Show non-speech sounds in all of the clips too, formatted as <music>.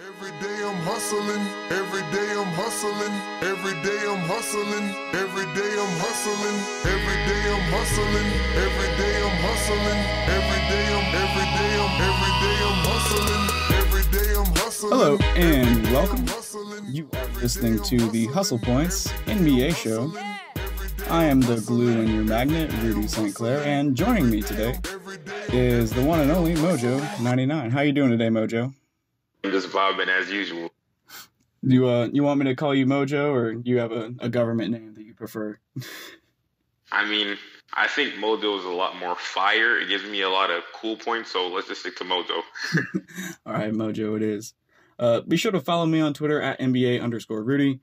Every day I'm hustling, every day I'm hustling, every day I'm hustling, every day I'm hustling, every day I'm hustling, every day I'm hustling, every day I'm every day I'm every day I'm hustling, every day I'm hustling. Hello and welcome. You are listening to the Hustle Points NBA show. I am the glue in your magnet, Rudy St. Clair, and joining me today is the one and only Mojo99. How are you doing today, Mojo? I'm just vibing as usual. You uh you want me to call you Mojo or you have a, a government name that you prefer? I mean, I think Mojo is a lot more fire. It gives me a lot of cool points, so let's just stick to Mojo. <laughs> All right, Mojo, it is. Uh, be sure to follow me on Twitter at NBA underscore Rudy,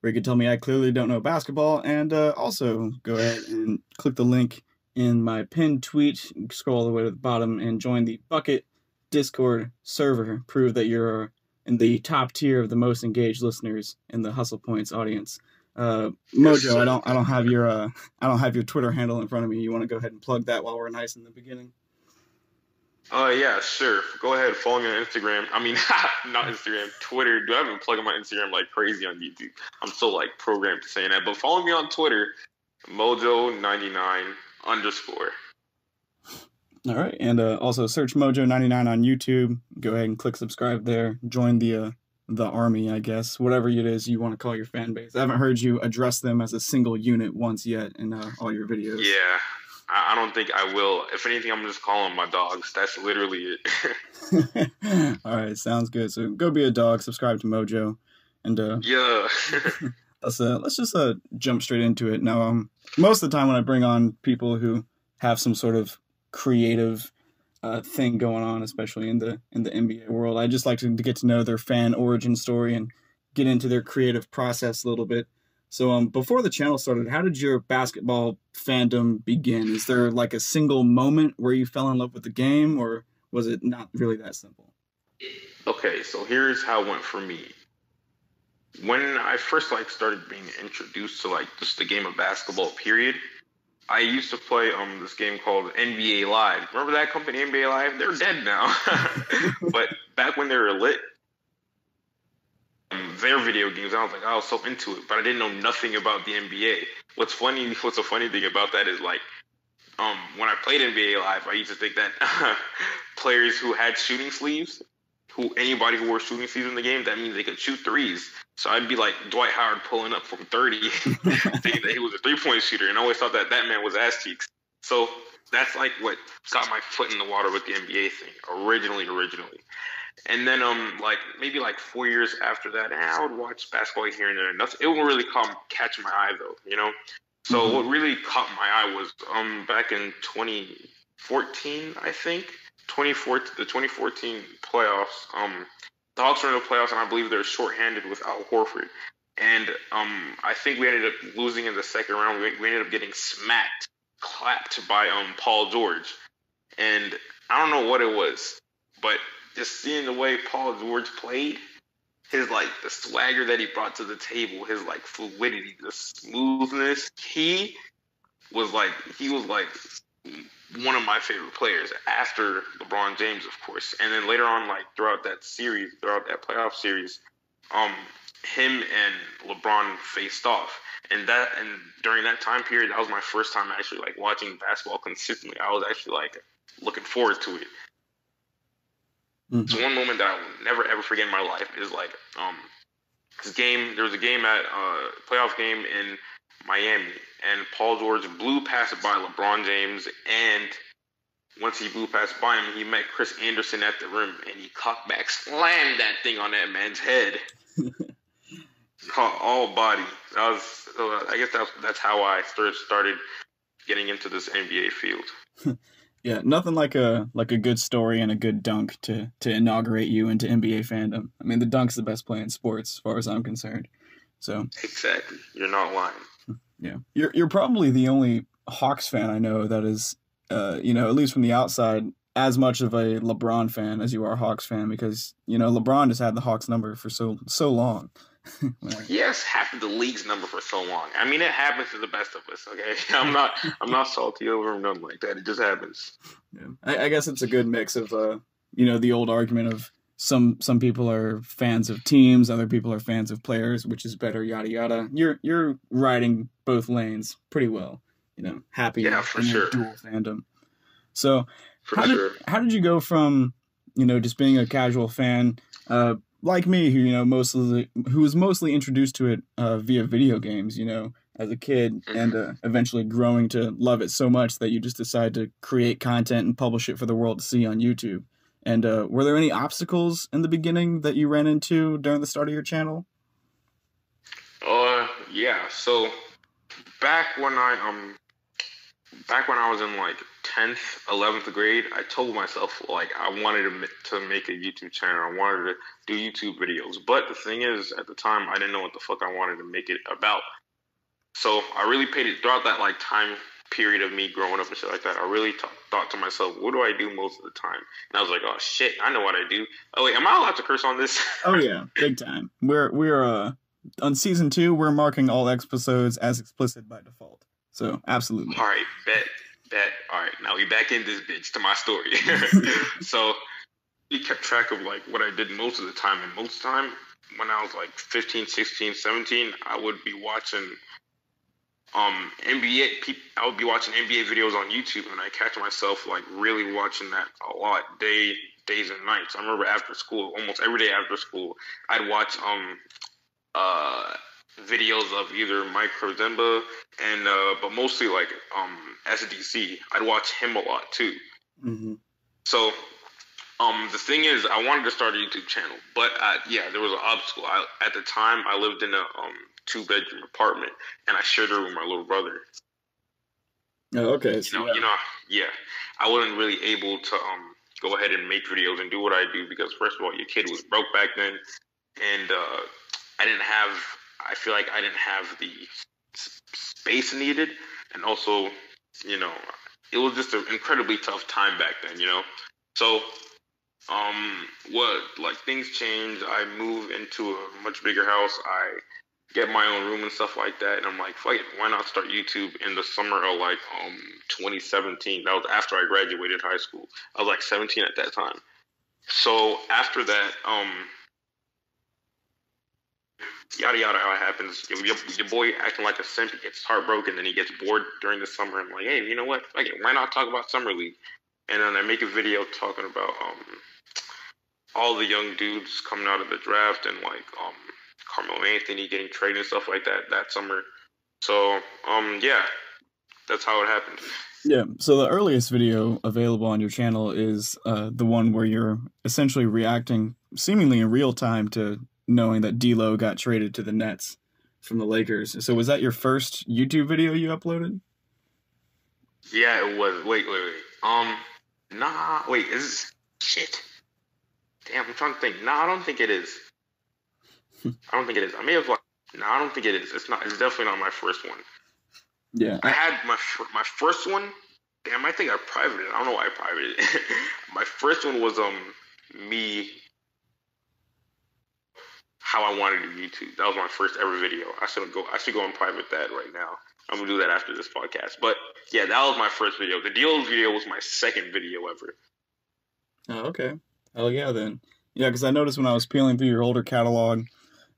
where you can tell me I clearly don't know basketball. And uh, also go ahead and click the link in my pinned tweet, scroll all the way to the bottom, and join the Bucket Discord server. Prove that you're in the top tier of the most engaged listeners in the Hustle Points audience. Uh, Mojo, I don't, I don't have your, uh, I don't have your Twitter handle in front of me. You want to go ahead and plug that while we're nice in the beginning? Uh, yeah, sure. Go ahead, follow me on Instagram. I mean, <laughs> not Instagram, Twitter. Do I haven't plugged my Instagram like crazy on YouTube? I'm so like programmed to saying that. But follow me on Twitter, Mojo99 underscore. All right, and uh, also search Mojo99 on YouTube. Go ahead and click subscribe there. Join the uh, the army, I guess, whatever it is you want to call your fan base. I haven't heard you address them as a single unit once yet in uh, all your videos. Yeah, I, I don't think I will. If anything, I'm just calling my dogs. That's literally it. <laughs> all right, sounds good. So go be a dog. Subscribe to Mojo, and uh, yeah. <laughs> <laughs> let's uh, let's just uh, jump straight into it. Now, um, most of the time when I bring on people who have some sort of creative uh, thing going on, especially in the in the NBA world, I just like to, to get to know their fan origin story and get into their creative process a little bit. So, um, before the channel started, how did your basketball fandom begin? Is there like a single moment where you fell in love with the game, or was it not really that simple? Okay, so here's how it went for me. When I first like started being introduced to like just the game of basketball, period, I used to play um this game called NBA Live. Remember that company, NBA Live? They're dead now. <laughs> but back when they were lit, um, their video games, I was like, I was so into it, but I didn't know nothing about the NBA. What's funny? <laughs> What's a funny thing about that is like, um, when I played NBA Live, I used to think that <laughs> players who had shooting sleeves, who anybody who wore shooting sleeves in the game, that means they could shoot threes. So I'd be like Dwight Howard pulling up from 30, <laughs> thinking that he was a three point shooter, and I always thought that that man was ass cheeks. So that's like what got my foot in the water with the NBA thing originally, originally. And then um like maybe like four years after that, I would watch basketball here and there. Nothing, it won't really come catch my eye though, you know. So Mhm. what really caught my eye was um back in 2014, I think. 2014, the 2014 playoffs. Um, the Hawks were in the playoffs, and I believe they're shorthanded with Al Horford. And um, I think we ended up losing in the second round. We, we ended up getting smacked, clapped by um Paul George. And I don't know what it was, but just seeing the way Paul George played, his like the swagger that he brought to the table, his like fluidity, the smoothness, he was like he was like one of my favorite players after LeBron James, of course. And then later on, like throughout that series, throughout that playoff series, um, him and LeBron faced off. And that and during that time period, that was my first time actually like watching basketball consistently. I was actually like looking forward to it. Mhm. So one moment that I will never ever forget in my life is like um this game. There was a game at uh playoff game in Miami, and Paul George blew past by LeBron James, and once he blew past by him, he met Chris Andersen at the rim, and he cocked back, slammed that thing on that man's head, <laughs> caught all body. That was, I guess that's that's how I started started getting into this NBA field. <laughs> Yeah, nothing like a like a good story and a good dunk to to inaugurate you into NBA fandom. I mean, the dunk's the best play in sports, as far as I'm concerned. So Exactly, you're not lying. Yeah, you're you're probably the only Hawks fan I know that is, uh, you know, at least from the outside, as much of a LeBron fan as you are a Hawks fan because you know LeBron has had the Hawks number for so so long. Yes, half of the league's number for so long. I mean, it happens to the best of us. Okay, <laughs> I'm not I'm not salty over him, nothing like that. It just happens. Yeah. I, I guess it's a good mix of uh, you know, the old argument of some some people are fans of teams, other people are fans of players, which is better, yada yada. You're you're riding both lanes pretty well, you know, happy Yeah, for sure. dual fandom. So For how sure. did how did you go from you know just being a casual fan uh like me who you know mostly who was mostly introduced to it uh via video games you know as a kid and uh, eventually growing to love it so much that you just decide to create content and publish it for the world to see on YouTube and uh were there any obstacles in the beginning that you ran into during the start of your channel Uh, yeah. So back when I um, back when I was in like tenth, eleventh grade, I told myself like I wanted to to make a YouTube channel. I wanted to do YouTube videos. But the thing is, at the time, I didn't know what the fuck I wanted to make it about. So I really paid it throughout that like time period of me growing up and shit like that. I really t- thought to myself, what do I do most of the time? And I was like, oh shit, I know what I do. Oh wait, am I allowed to curse on this? <laughs> oh yeah big time we're we're uh on season two we're marking all episodes as explicit by default so absolutely All right, bet, bet. All right, now we back in this bitch to my story. <laughs> <laughs> so he kept track of like what I did most of the time, and most of the time when I was like 15, 16, 17, I would be watching um NBA. Pe- I would be watching NBA videos on YouTube, and I catch myself like really watching that a lot, day, days and nights. I remember after school, almost every day after school, I'd watch um uh videos of either Mike Korzemba and uh, but mostly like um SDC. I'd watch him a lot too. hmm So um the thing is, I wanted to start a YouTube channel, but uh, yeah, there was an obstacle. I, at the time, I lived in a um two bedroom apartment, and I shared a room with my little brother. oh, okay You so know, yeah. you know, yeah, I wasn't really able to um go ahead and make videos and do what I do because first of all, your kid was broke back then, and uh, I didn't have. I feel like I didn't have the space needed, and also, you know, it was just an incredibly tough time back then. You know, so um, what like things changed. I moved into a much bigger house. I get my own room and stuff like that. And I'm like, fuck it, why not start YouTube in the summer of like um 2017? That was after I graduated high school. I was like 17 at that time. So after that, um, yada yada, how it happens. Your, your, boy acting like a simp, he gets heartbroken, then he gets bored during the summer. I'm like, hey, you know what? Fuck it, why not talk about summer league? And then I make a video talking about um all the young dudes coming out of the draft and like um Carmelo Anthony getting traded and stuff like that that summer. So um yeah, that's how it happened. Yeah, so the earliest video available on your channel is uh, the one where you're essentially reacting seemingly in real time to knowing that D'Lo got traded to the Nets from the Lakers. So was that your first YouTube video you uploaded? Yeah, it was. Wait, wait, wait. Um, nah. Wait, is this, shit? Damn, I'm trying to think. Nah, I don't think it is. I don't think it is. I may have like. no, I don't think it is. It's not. It's definitely not my first one. Yeah. I had my my first one. Damn, I think I privated it. I don't know why I privated it. <laughs> my first one was um me how I wanted to YouTube. That was my first ever video. I should go. I should go and private that right now. I'm gonna do that after this podcast. But yeah, that was my first video. The D'Lo video was my second video ever. Oh, okay. Hell yeah, then. Yeah, because I noticed when I was peeling through your older catalog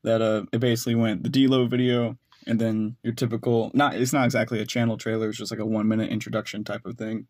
that uh, it basically went the D'Lo video and then your typical not it's not exactly a channel trailer, it's just like a one minute introduction type of thing.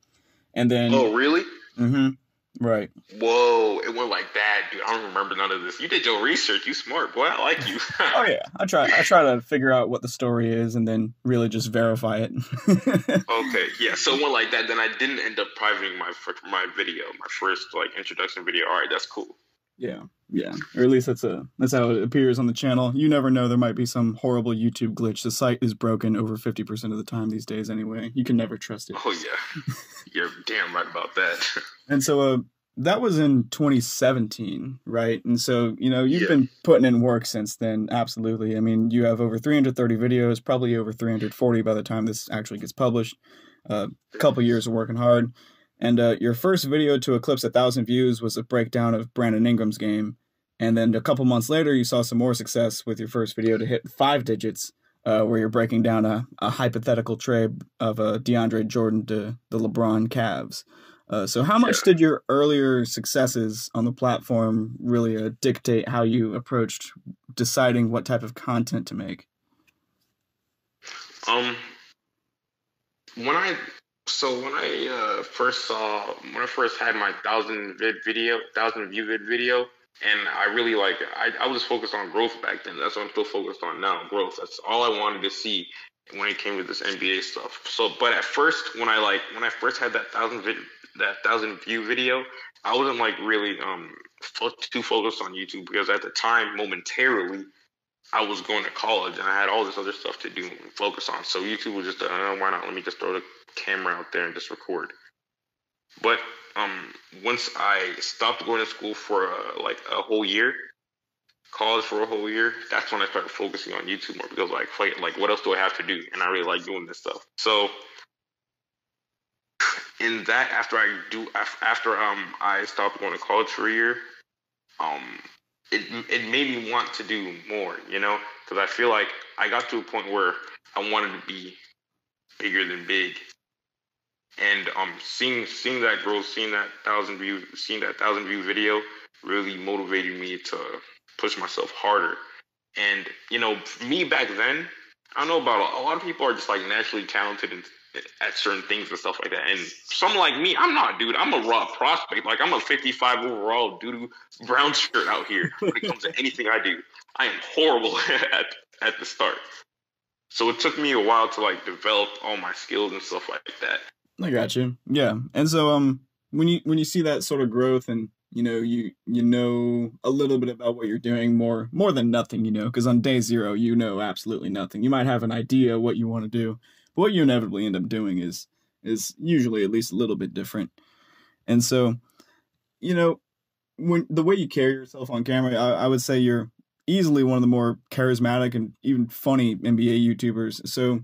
And then Oh, really? Mm-hmm. Right. Whoa, it went like that, dude. I don't remember none of this. You did your research. You smart, boy. I like you. <laughs> Oh yeah. I try I try to figure out what the story is and then really just verify it. <laughs> Okay, yeah. So it went like that. Then I didn't end up privating my my video, my first like introduction video. All right, that's cool. Yeah. Yeah. Or at least that's a that's how it appears on the channel. You never know there might be some horrible YouTube glitch. The site is broken over 50% of the time these days anyway. You can never trust it. Oh yeah, <laughs> you're damn right about that. And so uh, that was in 2017, right? And so, you know, you've Yeah. been putting in work since then. Absolutely. I mean, you have over 330 videos, probably over 340 by the time this actually gets published. Uh, a couple years of working hard. And uh, your first video to eclipse a thousand views was a breakdown of Brandon Ingram's game. And then a couple months later, you saw some more success with your first video to hit five digits, uh, where you're breaking down a, a hypothetical trade of uh, DeAndre Jordan to the LeBron Cavs. Uh, so, how much did your earlier successes on the platform really uh, dictate how you approached deciding what type of content to make? Um, when I so when I uh, first saw when I first had my thousand vid video, thousand view vid video, and I really like I I was focused on growth back then. That's what I'm still focused on now, growth. That's all I wanted to see when it came to this NBA stuff. So, but at first, when I like when I first had that thousand vid that thousand view video, I wasn't like really um too focused on YouTube because at the time, momentarily. I was going to college and I had all this other stuff to do and focus on. So YouTube was just, uh, why not? Let me just throw the camera out there and just record. But um, once I stopped going to school for uh, like a whole year, college for a whole year, that's when I started focusing on YouTube more because like, like, like what else do I have to do? And I really like doing this stuff. So in that, after I do, after um, I stopped going to college for a year, um, it it made me want to do more, you know, because I feel like I got to a point where I wanted to be bigger than big, and um, seeing seeing that growth, seeing that thousand view, seeing that thousand view video, really motivated me to push myself harder. And you know, me back then, I don't know about a lot of people are just like naturally talented and at certain things and stuff like that. And some like me, I'm not, dude. I'm a raw prospect. Like I'm a 55 overall doo brown shirt out here when it comes to anything I do. I am horrible <laughs> at at the start. So it took me a while to like develop all my skills and stuff like that. I got you. Yeah, and so um, when you when you see that sort of growth and you know you you know a little bit about what you're doing more more than nothing, you know, because on day zero you know absolutely nothing. You might have an idea what you want to do, but what you inevitably end up doing is is usually at least a little bit different. And so, you know, when the way you carry yourself on camera, I, I would say you're easily one of the more charismatic and even funny NBA YouTubers. So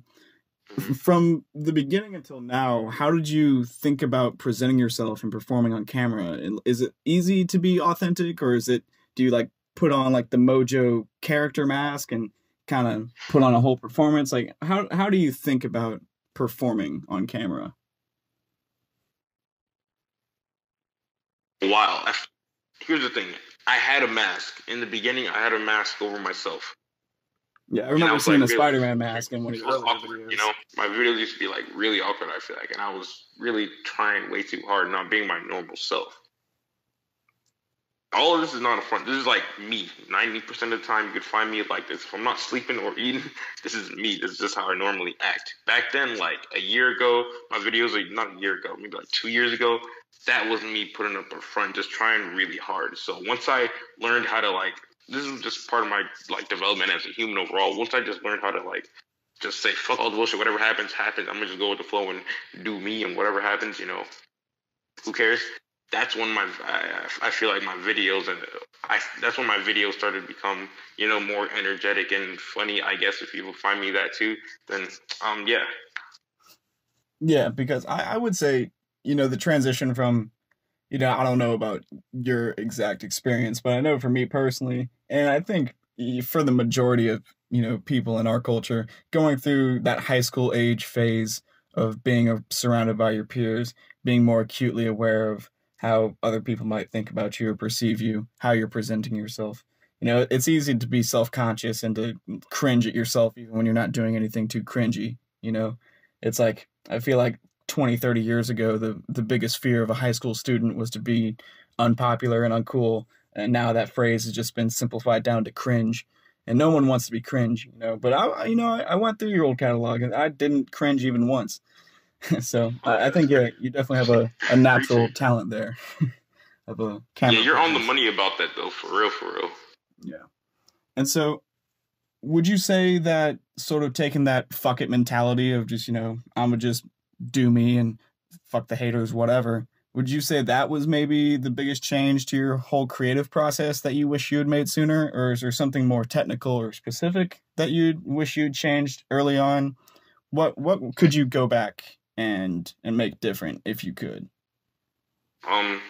from the beginning until now, how did you think about presenting yourself and performing on camera? Is it easy to be authentic, or is it do you like put on like the Mojo character mask and kind of put on a whole performance? Like how how do you think about performing on camera? Wow. Here's the thing, I had a mask in the beginning. I had a mask over myself. Yeah, I And remember was, seeing like, the really- Spider-Man mask in one of It your was earlier videos. you know. My videos used to be like really awkward. I feel like, and I was really trying way too hard, not being my normal self. All of this is not a front. This is like me. Ninety percent of the time, you could find me like this. If I'm not sleeping or eating, <laughs> this is me. This is just how I normally act. Back then, like a year ago, my videos are not a year ago, maybe like two years ago. That was me putting up a front, just trying really hard. So once I learned how to like, this is just part of my like development as a human overall. Once I just learned how to like just say fuck all the bullshit. Whatever happens, happens. I'm gonna just go with the flow and do me, and whatever happens, you know, who cares? That's when my I, I feel like my videos and I that's when my videos started to become you know more energetic and funny. I guess if people find me that too, then um yeah, Yeah, because I, I would say, you know, the transition from, you know, I don't know about your exact experience, but I know for me personally, and I think for the majority of, you know, people in our culture, going through that high school age phase of being uh, surrounded by your peers, being more acutely aware of how other people might think about you or perceive you, how you're presenting yourself. You know, it's easy to be self conscious and to cringe at yourself even when you're not doing anything too cringy. You know, it's like, I feel like 20, 30 years ago, the, the biggest fear of a high school student was to be unpopular and uncool. And now that phrase has just been simplified down to cringe. And no one wants to be cringe, you know. But I, you know, I, I went through your old catalog and I didn't cringe even once. <laughs> so I, I think yeah, you definitely have a, a natural talent there <laughs> of a camera. yeah, you're on the money about that though, for real, for real. Yeah. And so would you say that sort of taking that fuck it mentality of just, you know, I'm gonna just do me and fuck the haters, whatever. Would you say that was maybe the biggest change to your whole creative process that you wish you had made sooner? Or is there something more technical or specific that you wish you'd changed early on? What what could you go back and and make different if you could? Um,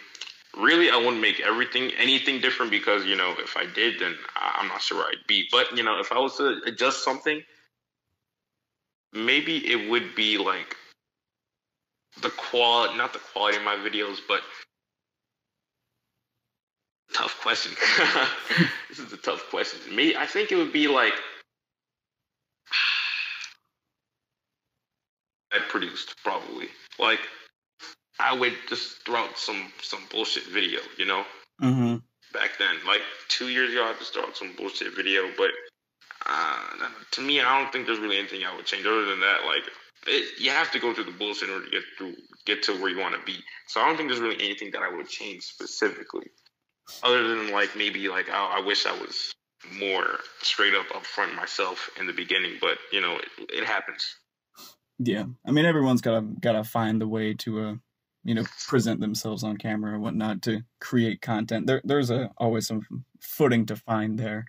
really, I wouldn't make everything anything different because you know if I did, then I'm not sure where I'd be. But you know, if I was to adjust something, maybe it would be like the quality, not the quality of my videos, but tough question. <laughs> this is a tough question. To me, I think it would be like <sighs> I produced probably. Like I would just throw out some some bullshit video, you know. Mm-hmm. Back then, like two years ago, I just throw out some bullshit video. But uh, to me, I don't think there's really anything I would change. Other than that, like it, you have to go through the bullshit in order to get through, get to where you want to be. So I don't think there's really anything that I would change specifically, other than like maybe like I, I wish I was more straight up upfront myself in the beginning. But you know, it, it happens. Yeah, I mean everyone's gotta gotta find the way to uh you know present themselves on camera and whatnot to create content. There there's a always some footing to find there.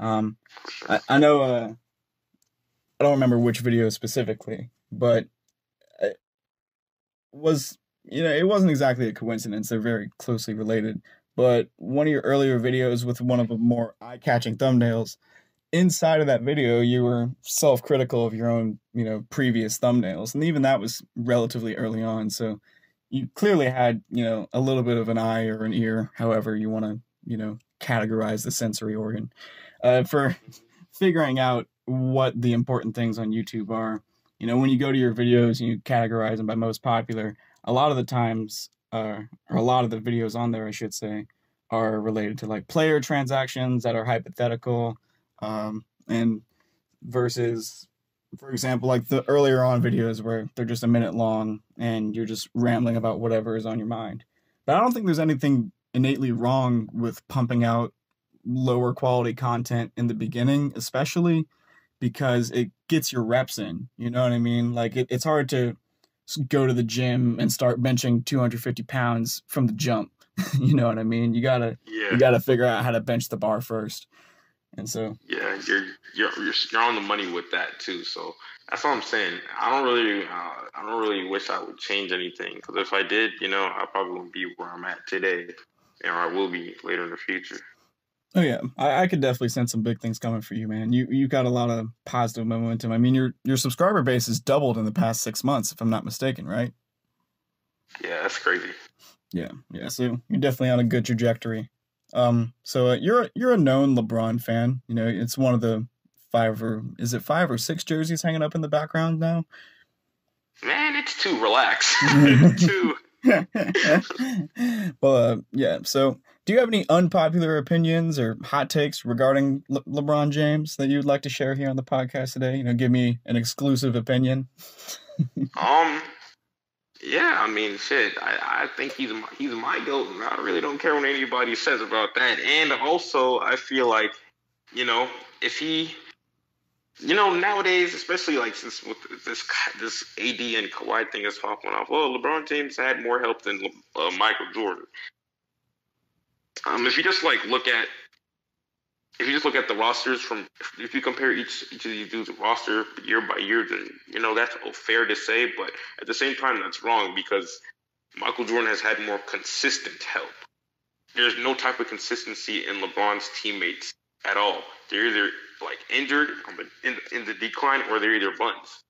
Um, I, I know uh I don't remember which video specifically, but it was you know it wasn't exactly a coincidence. They're very closely related. But one of your earlier videos with one of the more eye-catching thumbnails inside of that video you were self-critical of your own you know previous thumbnails and even that was relatively early on so you clearly had you know a little bit of an eye or an ear however you want to you know categorize the sensory organ uh, for <laughs> figuring out what the important things on youtube are. You know when you go to your videos and you categorize them by most popular a lot of the times uh, or a lot of the videos on there i should say are related to like player transactions that are hypothetical um, and versus for example like the earlier on videos where they're just a minute long and you're just rambling about whatever is on your mind. But i don't think there's anything innately wrong with pumping out lower quality content in the beginning especially because it gets your reps in you know what i mean like it, it's hard to go to the gym and start benching 250 pounds from the jump <laughs> you know what i mean you gotta Yeah. you gotta figure out how to bench the bar first and so Yeah, you're you're you're you're on the money with that too. So that's what I'm saying. I don't really uh, I don't really wish I would change anything because if I did, you know, I probably wouldn't be where I'm at today, and I will be later in the future. Oh yeah, I, I could definitely sense some big things coming for you, man. You you got a lot of positive momentum. I mean, your your subscriber base has doubled in the past six months, if I'm not mistaken, right? Yeah, that's crazy. Yeah, yeah. So you're definitely on a good trajectory. Um, so uh, you're you're a known LeBron fan. You know, it's one of the five or is it five or six jerseys hanging up in the background now? Man, it's too relaxed. <laughs> <laughs> too. <laughs> well, uh, yeah. So, do you have any unpopular opinions or hot takes regarding Le- LeBron James that you'd like to share here on the podcast today? You know, give me an exclusive opinion. <laughs> Um. Yeah, I mean, shit. I, I think he's my, he's my goat, and I really don't care what anybody says about that. And also, I feel like, you know, if he, you know, nowadays, especially like since with this this AD and Kawhi thing is popping off. Well, LeBron James had more help than uh, Michael Jordan. Um, if you just like look at if you just look at the rosters from if you compare each each of these dudes roster year by year, then you know that's fair to say. But at the same time, that's wrong because Michael Jordan has had more consistent help. There's no type of consistency in LeBron's teammates at all. They're either like injured in in the decline or they're either buns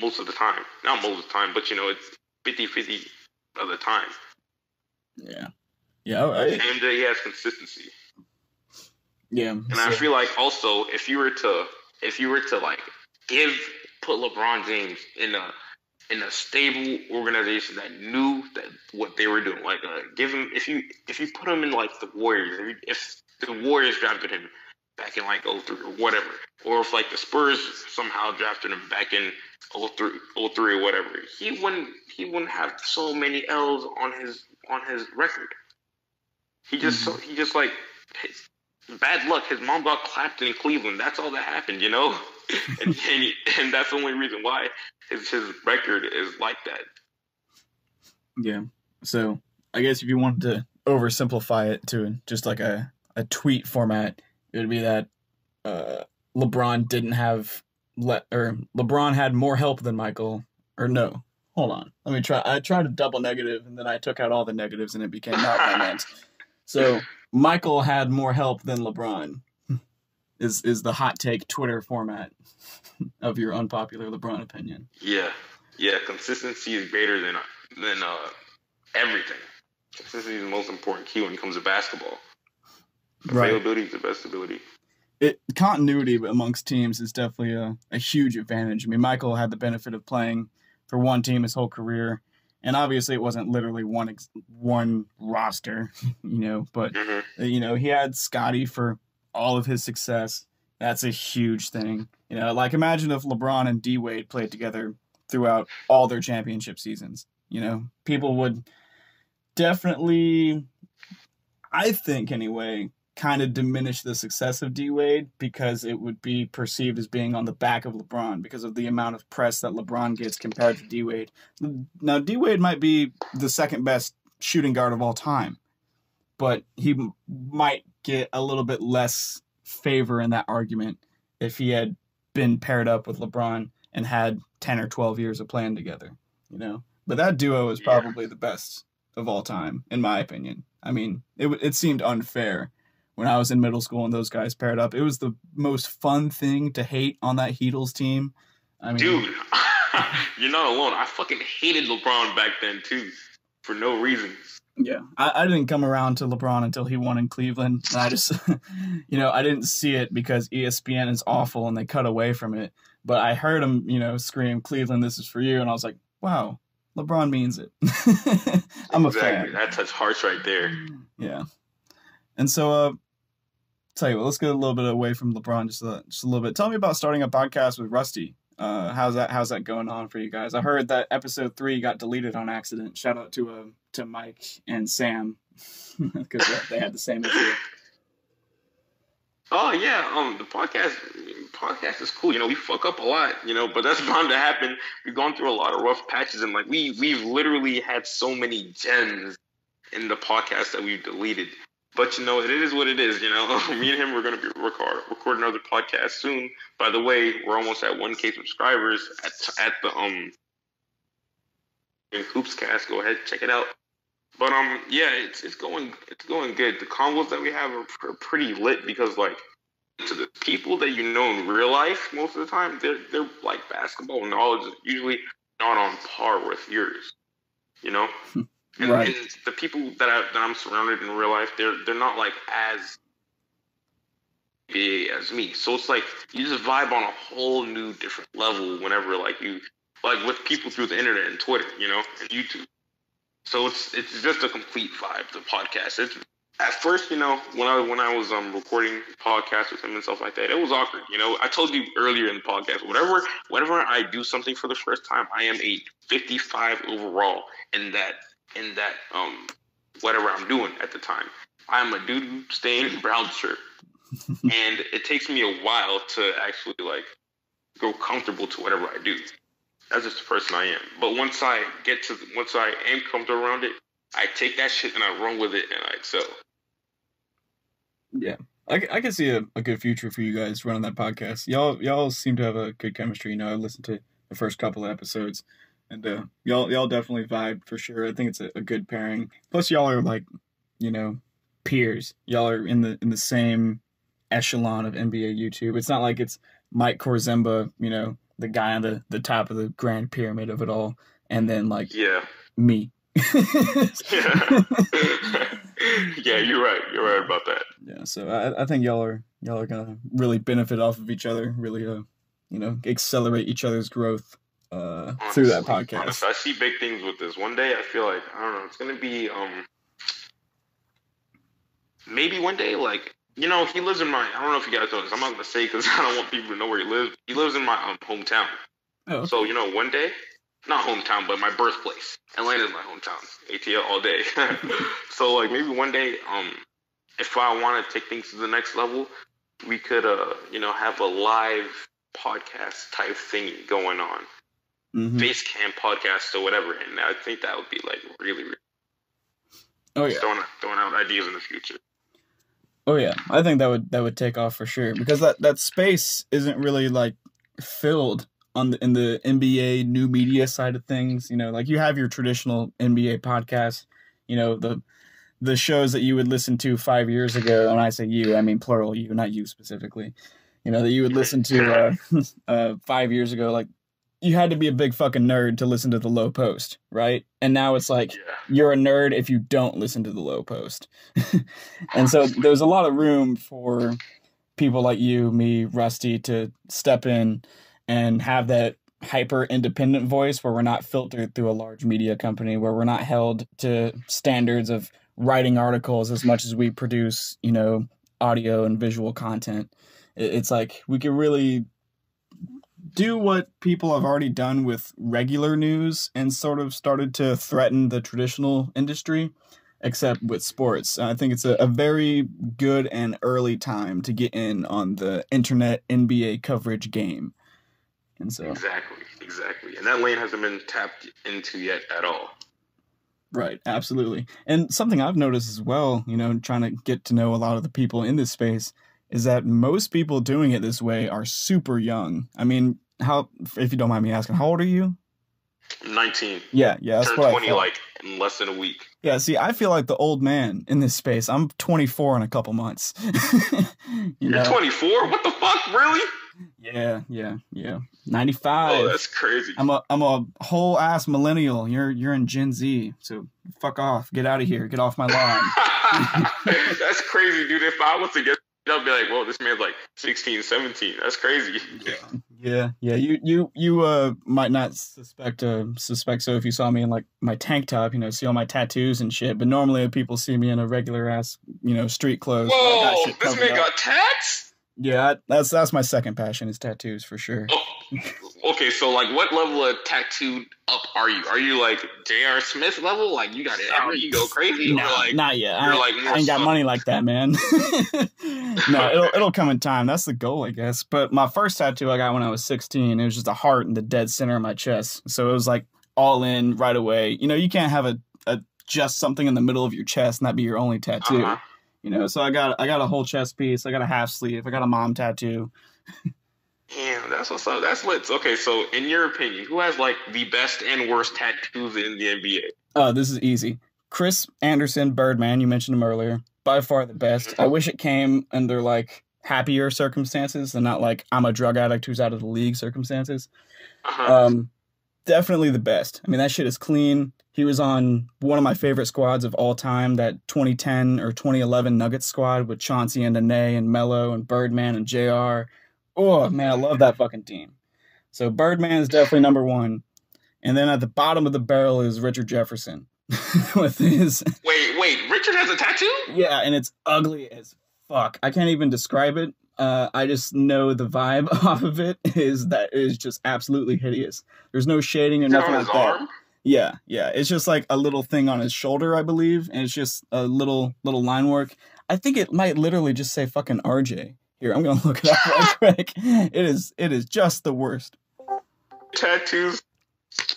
most of the time. Not most of the time, but you know it's 50-50 of the time. Yeah, yeah, I, And he has consistency. yeah. And I feel like also if you were to if you were to like give put LeBron James in a in a stable organization that knew that what they were doing, like uh, give him if you if you put him in like the Warriors, if, if the Warriors drafted him back in like 03 or whatever, or if like the Spurs somehow drafted him back in 03, 03 or whatever, he wouldn't he wouldn't have so many L's on his on his record. He just mm-hmm. so he just like his, bad luck. His mom got clapped in Cleveland. That's all that happened, you know. <laughs> and, and and that's the only reason why his his record is like that. Yeah. So I guess if you wanted to oversimplify it to just like a, a tweet format, it would be that uh, LeBron didn't have let or LeBron had more help than Michael. Or no, hold on. Let me try. I tried a double negative and then I took out all the negatives and it became not I. So Michael had more help than LeBron. Is is the hot take Twitter format of your unpopular LeBron opinion? Yeah. yeah, consistency is greater than than uh, everything. Consistency is the most important key when it comes to basketball. Availability is the best ability. It continuity amongst teams is definitely a, a huge advantage. I mean, Michael had the benefit of playing for one team his whole career, and obviously it wasn't literally one ex- one roster, <laughs> you know. But Mm-hmm. you know, he had Scottie for all of his success. That's a huge thing. You know, like imagine if LeBron and D Wade played together throughout all their championship seasons. You know, people would definitely, I think anyway, kind of diminish the success of D Wade because it would be perceived as being on the back of LeBron because of the amount of press that LeBron gets compared to D Wade. Now, D Wade might be the second best shooting guard of all time, but he m- might get a little bit less favor in that argument if he had been paired up with LeBron and had 10 or 12 years of playing together, you know? But that duo is Yeah. probably the best of all time, in my opinion. I mean, it, it seemed unfair when I was in middle school and those guys paired up. It was the most fun thing to hate on that Heatles team. I mean, Dude, <laughs> you're not alone. I fucking hated LeBron back then too, for no reason. Yeah, I, I didn't come around to LeBron until he won in Cleveland. And I just, <laughs> you know, I didn't see it because ESPN is awful and they cut away from it. But I heard him, you know, scream, Cleveland, this is for you. And I was like, wow, LeBron means it. <laughs> I'm a exactly. fan. That touched hearts right there. Yeah. And so, uh, tell you what, let's get a little bit away from LeBron just a, just a little bit. Tell me about starting a podcast with Rusty. Uh, how's that? How's that going on for you guys? I heard that episode three got deleted on accident. Shout out to uh, to Mike and Sam <laughs> because they had the same issue. Oh yeah, um, the podcast podcast is cool. You know, we fuck up a lot, you know, but that's <laughs> bound to happen. We've gone through a lot of rough patches, and like we we've literally had so many gems in the podcast that we've deleted. But you know, it is what it is. You know, <laughs> me and him we're gonna be record recording another podcast soon. By the way, we're almost at 1K subscribers at at the um in Hoopscast. Go ahead, check it out. But um, yeah, it's it's going it's going good. The combos that we have are, are pretty lit because like to the people that you know in real life, most of the time they're they're like basketball knowledge is usually not on par with yours. You know, and, Right. and the people that I that I'm surrounded in real life, they're they're not like as big as me. So it's like you just vibe on a whole new different level whenever like you like with people through the internet and Twitter, you know, and YouTube. So it's it's just a complete vibe. The podcast. It's at first, you know, when I when I was um recording podcasts with him and stuff like that, it was awkward. You know, I told you earlier in the podcast, whatever whenever I do something for the first time, I am a 55 overall in that in that um whatever I'm doing at the time. I'm a dude staying in brown shirt, <laughs> and it takes me a while to actually like go comfortable to whatever I do. That's just the person I am. But once I get to, once I am comfortable around it, I take that shit and I run with it and I excel. Yeah, I, I can see a, a good future for you guys running that podcast. Y'all y'all seem to have a good chemistry. You know, I listened to the first couple of episodes, and uh, y'all y'all definitely vibe for sure. I think it's a, a good pairing. Plus, y'all are like, you know, peers. Y'all are in the in the same echelon of NBA YouTube. It's not like it's Mike Korzemba, you know, the guy on the the top of the grand pyramid of it all, and then like Yeah. me. Yeah. <laughs> yeah, you're right. You're right about that. Yeah, so I, I think y'all are y'all are gonna really benefit off of each other, really uh you know, accelerate each other's growth uh through that podcast. honestly, I see big things with this. One day, I feel like I don't know. It's gonna be um maybe one day like you know he lives in my. I don't know if you guys know this. I'm not gonna say because <laughs> I don't want people to know where he lives. He lives in my um, hometown. Oh, So you know, one day, not hometown, but my birthplace. Atlanta's my hometown. ATL all day. <laughs> so like maybe one day, um, if I want to take things to the next level, we could uh, you know, have a live podcast type thing going on, mhm. base camp podcast or whatever. And I think that would be like really, really oh yeah, throwing throwing out ideas in the future. oh yeah. I think that would that would take off for sure because that that space isn't really like filled on the in the NBA new media side of things. You know, like you have your traditional NBA podcast. You know the the shows that you would listen to five years ago. And I say you, I mean plural you, not you specifically. You know that you would listen to <laughs> uh, <laughs> uh, five years ago, like you had to be a big fucking nerd to listen to the Lowe Post, right? And now it's like Yeah. you're a nerd if you don't listen to the Lowe Post. <laughs> and so <laughs> there's a lot of room for people like you, me, Rusty to step in and have that hyper independent voice where we're not filtered through a large media company, where we're not held to standards of writing articles as much as we produce, you know, audio and visual content. It's like we can really do what people have already done with regular news and sort of started to threaten the traditional industry, except with sports. I think it's a, a very good and early time to get in on the internet NBA coverage game. And so, Exactly, exactly. And that lane hasn't been tapped into yet at all. right, absolutely. And something I've noticed as well, you know, trying to get to know a lot of the people in this space, is that most people doing it this way are super young. I mean, how, if you don't mind me asking, how old are you? I'm 19, Yeah, yeah, that's turned 20 like in less than a week. Yeah, see, I feel like the old man in this space. I'm 24 in a couple months. <laughs> you You're know? 24? What the fuck? Really? Yeah, yeah, yeah. Oh, 95. that's crazy. I'm a I'm a whole ass millennial. You're you're in Gen Z. So fuck off. Get out of here. Get off my lawn. <laughs> that's crazy, dude. If I was to get, I'd be like, whoa, this man's like 16, 17. That's crazy. yeah, yeah. Yeah. You you you uh might not suspect uh suspect so if you saw me in like my tank top, you know, see all my tattoos and shit. But normally people see me in a regular ass, you know, street clothes. I got Whoa, shit this man up. got tats? Yeah, that's that's my second passion is tattoos for sure. Oh, <laughs> okay, so like, what level of tattooed up are you? Are you like J.R. Smith level? Like, you got it ever? You go crazy? No, or like, not yet. I, like I ain't got money like that, man. <laughs> no, it'll it'll come in time. That's the goal, I guess. But my first tattoo I got when I was 16. It was just a heart in the dead center of my chest. So it was like all in right away. You know, you can't have a, a just something in the middle of your chest and that be your only tattoo. Uh-huh. You know, so I got I got a whole chest piece. I got a half sleeve. I got a mom tattoo. <laughs> Damn, that's what's up. That's what's okay. So, in your opinion, who has like the best and worst tattoos in the NBA? Oh, this is easy. Chris Andersen, Birdman, you mentioned him earlier. By far the best. I wish it came under like happier circumstances and not like I'm a drug addict who's out of the league circumstances. Uh-huh. Um, definitely the best. I mean, that shit is clean. He was on one of my favorite squads of all time, that 2010 or 2011 Nuggets squad with Chauncey and Nene and Melo and Birdman and JR. Oh, man, I love that fucking team. So Birdman is definitely number one. And then at the bottom of the barrel is Richard Jefferson <laughs> with his <laughs> wait, wait. Richard has a tattoo? yeah, and it's ugly as fuck. I can't even describe it. Uh, I just know the vibe <laughs> off of it is that it is just absolutely hideous. There's no shading or Is nothing on like his that. arm? Yeah, yeah. It's just like a little thing on his shoulder, I believe, and it's just a little little line work. I think it might literally just say fucking RJ. Here, I'm gonna look it up real <laughs> quick. It is it is just the worst. Tattoos.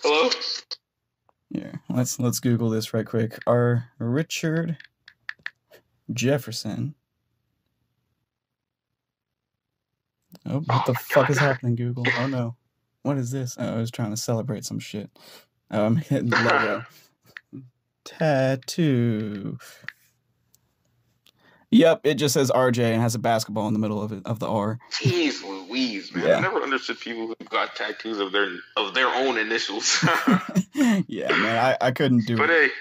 Hello. Here, let's let's Google this right quick. Are Richard Jefferson. Oh, what Oh the fuck God. is happening, Google? Oh no. What is this? Oh, I was trying to celebrate some shit. Oh, I'm hitting the logo. <laughs> Tattoo. Yep, it just says RJ and has a basketball in the middle of it of the R. Jeez Louise, man. Yeah. I never understood people who got tattoos of their of their own initials. <laughs> <laughs> yeah, man, I, I couldn't do but it. hey,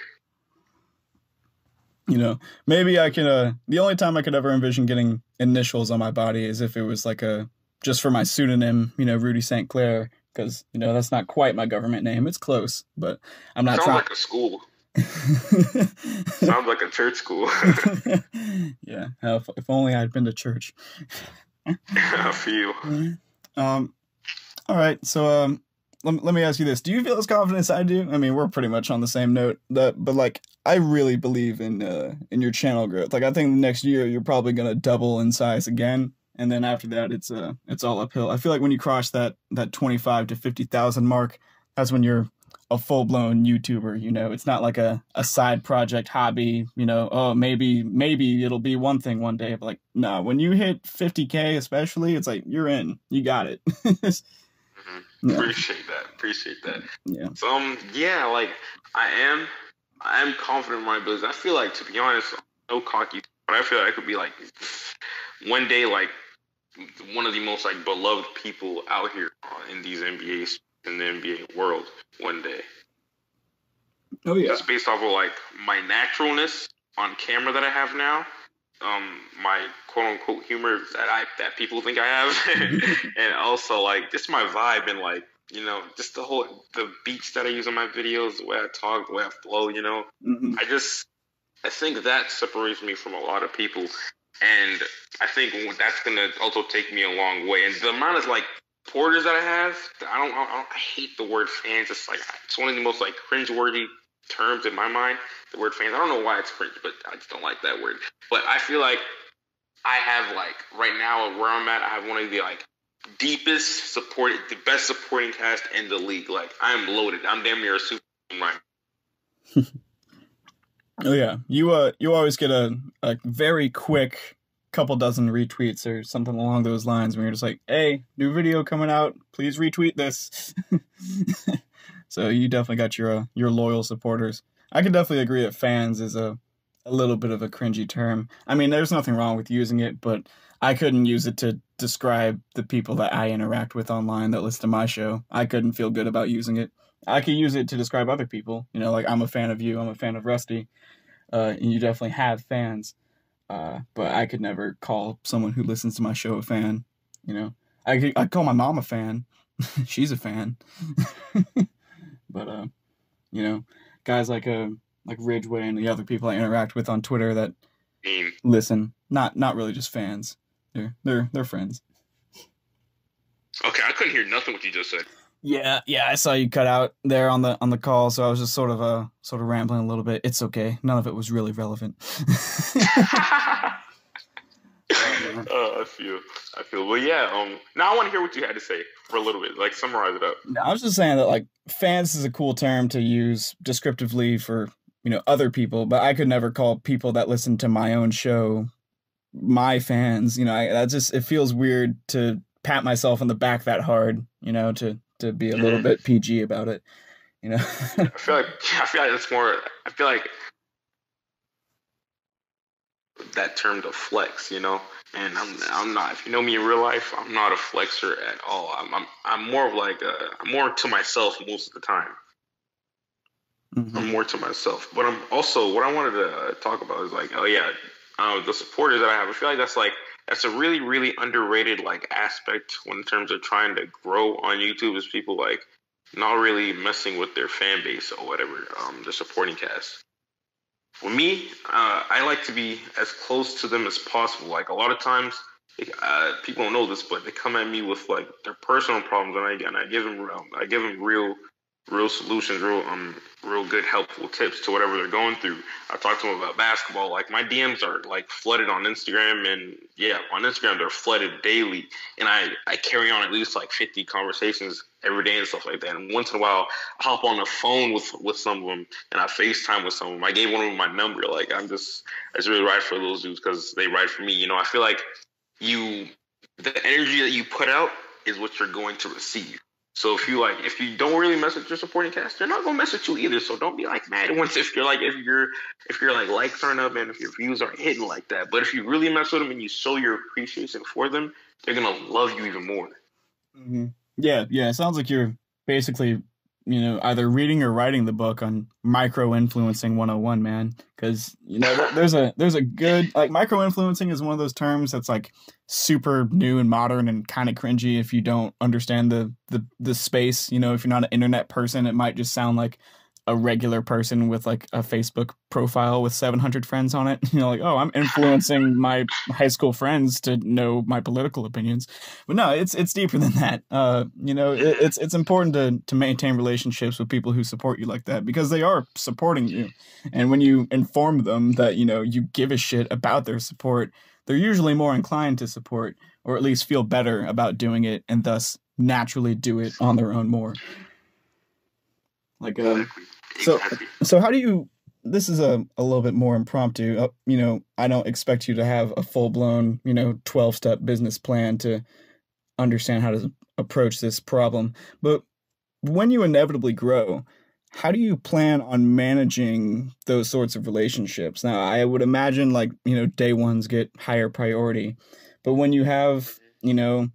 you know maybe i can. uh the only time i could ever envision getting initials on my body is if it was like a just for my pseudonym you know rudy st clair because you know that's not quite my government name it's close but i'm not sounds like a school. Sounds like a church school. <laughs> <laughs> yeah if, if only i'd been to church. I feel. um all right so um let, let me ask you this. Do you feel as confident as i do? I mean we're pretty much on the same note that but like i really believe in uh in your channel growth. Like i think next year you're probably gonna double in size again and then after that it's uh it's all uphill. I feel like when you cross that that 25 to 50000 mark that's when you're a full-blown youtuber you know it's not like a, a side project hobby you know oh maybe maybe it'll be one thing one day but like no when you hit 50k especially it's like you're in you got it Mhm. yeah, Appreciate that. Appreciate that. yeah So um, yeah, like I am, I am confident in my abilities. I feel like, to be honest, no cocky, but I feel like I could be like one day like one of the most like beloved people out here uh, in these NBA in the NBA world one day. Oh yeah. Just based off of like my naturalness on camera that I have now, um, my quote unquote humor that I that people think I have, <laughs> <laughs> and also like just my vibe and like you know just the whole the beats that I use in my videos, the way I talk, the way I flow. You know, Mhm. I just I think that separates me from a lot of people, and I think that's gonna also take me a long way. And the amount of like supporters that I have, I don't, I don't I hate the word fans. It's like it's one of the most like cringeworthy terms in my mind. The word fans. I don't know why it's cringe, but I just don't like that word. But I feel like I have like right now where I'm at, I have one of the like deepest supported, the best supporting cast in the league. Like I'm loaded. I'm damn near a super right. <laughs> Oh yeah. You uh you always get a a very quick couple dozen retweets or something along those lines when you're just like, "Hey, new video coming out. Please retweet this." <laughs> so you definitely got your uh, your loyal supporters. I can definitely agree that fans is a a little bit of a cringy term. I mean, there's nothing wrong with using it, but I couldn't use it to describe the people that I interact with online that listen to my show. I couldn't feel good about using it. I could use it to describe other people. You know, like I'm a fan of you, I'm a fan of Rusty, uh, and you definitely have fans. Uh, but I could never call someone who listens to my show a fan. You know, I could I call my mom a fan. <laughs> She's a fan. <laughs> but uh, you know, guys like uh like Ridgeway and the other people I interact with on Twitter that mean, listen, not not really just fans. They're they're they're friends. okay, I couldn't hear nothing what you just said. Yeah, yeah, I saw you cut out there on the on the call, so I was just sort of uh sort of rambling a little bit. It's okay. None of it was really relevant. <laughs> Oh, I feel, I feel. Well, yeah. Um, now I want to hear what you had to say for a little bit. Like, summarize it up. I was just saying that like fans is a cool term to use descriptively for, you know, other people, but I could never call people that listen to my own show my fans. You know, I that just it feels weird to pat myself on the back that hard, you know, to to be a little Mhm. bit PG about it. You know. <laughs> I feel like, I feel like it's more. I feel like that term to flex, you know. And I'm, I'm not. If you know me in real life, I'm not a flexer at all. I'm, I'm, I'm more of like, a, I'm more to myself most of the time. Mhm. I'm more to myself. But I'm also what I wanted to talk about is like, oh yeah, uh, the supporters that I have. I feel like that's like that's a really really underrated like aspect when in terms of trying to grow on YouTube is people like not really messing with their fan base or whatever, um, the supporting cast. For me, uh, I like to be as close to them as possible. Like a lot of times, uh, people don't know this, but they come at me with like their personal problems, and I and I give them um, I give them real real solutions, real um real good helpful tips to whatever they're going through. I talk to them about basketball. Like my DMs are like flooded on Instagram and yeah, on Instagram they're flooded daily. And I, I carry on at least like fifty conversations every day and stuff like that. And once in a while I hop on the phone with with some of them and I FaceTime with some of them. I gave one of them my number. Like I'm just I just really ride for those dudes because they ride for me. You know, I feel like you the energy that you put out is what you're going to receive. So if you like, if you don't really mess with your supporting cast, they're not gonna mess with you either. So don't be like mad once if you're like if you're if you're like likes aren't up and if your views aren't hitting like that. But if you really mess with them and you show your appreciation for them, they're gonna love you even more. hmm Yeah, yeah. It sounds like you're basically, you know, either reading or writing the book on micro influencing 101, man. Because you know, there's a there's a good like micro influencing is one of those terms that's like super new and modern and kind of cringy if you don't understand the the the space. You know, if you're not an internet person, it might just sound like a regular person with like a Facebook profile with 700 friends on it. <laughs> You know, like, oh, I'm influencing <laughs> my high school friends to know my political opinions. But no, it's it's deeper than that. Uh, you know, it, it's it's important to to maintain relationships with people who support you like that because they are supporting you. And when you inform them that you know you give a shit about their support, they're usually more inclined to support or at least feel better about doing it, and thus naturally do it on their own more. Like um, so- Exactly. so how do you this is a, a little bit more impromptu uh, you know i don't expect you to have a full-blown you know 12-step business plan to understand how to approach this problem but when you inevitably grow how do you plan on managing those sorts of relationships now i would imagine like you know day ones get higher priority but when you have you know